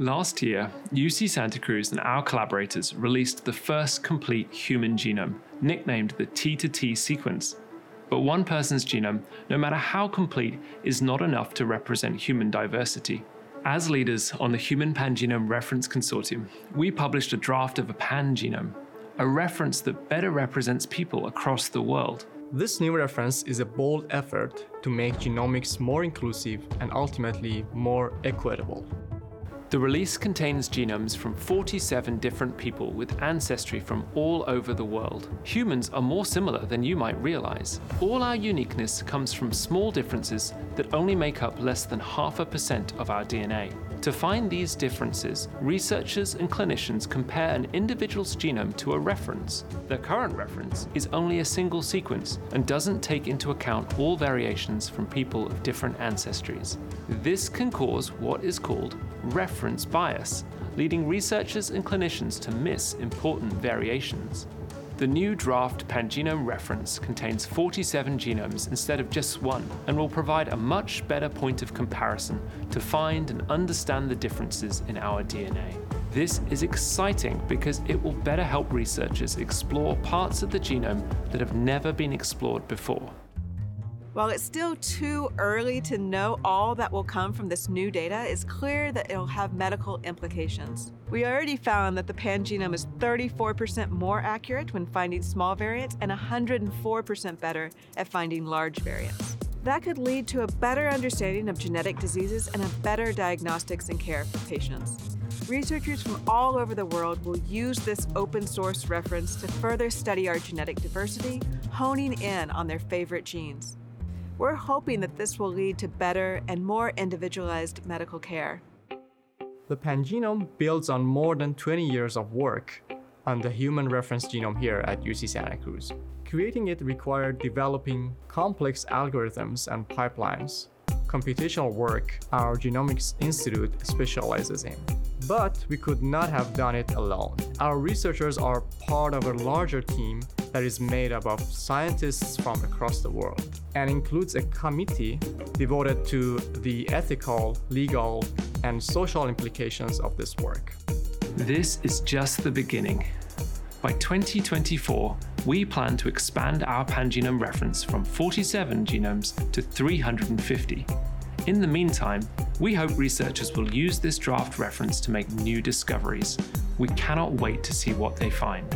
Last year, UC Santa Cruz and our collaborators released the first complete human genome, nicknamed the T2T sequence. But one person's genome, no matter how complete, is not enough to represent human diversity. As leaders on the Human Pangenome Reference Consortium, we published a draft of a pangenome, a reference that better represents people across the world. This new reference is a bold effort to make genomics more inclusive and ultimately more equitable. The release contains genomes from 47 different people with ancestry from all over the world. Humans are more similar than you might realize. All our uniqueness comes from small differences that only make up less than half a percent of our DNA. To find these differences, researchers and clinicians compare an individual's genome to a reference. The current reference is only a single sequence and doesn't take into account all variations from people of different ancestries. This can cause what is called reference bias, leading researchers and clinicians to miss important variations. The new draft pangenome reference contains 47 genomes instead of just one and will provide a much better point of comparison to find and understand the differences in our DNA. This is exciting because it will better help researchers explore parts of the genome that have never been explored before. While it's still too early to know all that will come from this new data, it's clear that it'll have medical implications. We already found that the pangenome is 34% more accurate when finding small variants and 104% better at finding large variants. That could lead to a better understanding of genetic diseases and a better diagnostics and care for patients. Researchers from all over the world will use this open source reference to further study our genetic diversity, honing in on their favorite genes. We're hoping that this will lead to better and more individualized medical care. The pangenome builds on more than 20 years of work on the human reference genome here at UC Santa Cruz. Creating it required developing complex algorithms and pipelines, computational work our Genomics Institute specializes in. But we could not have done it alone. Our researchers are part of a larger team that is made up of scientists from across the world and includes a committee devoted to the ethical, legal, and social implications of this work. This is just the beginning. By 2024, we plan to expand our pangenome reference from 47 genomes to 350. In the meantime, we hope researchers will use this draft reference to make new discoveries. We cannot wait to see what they find.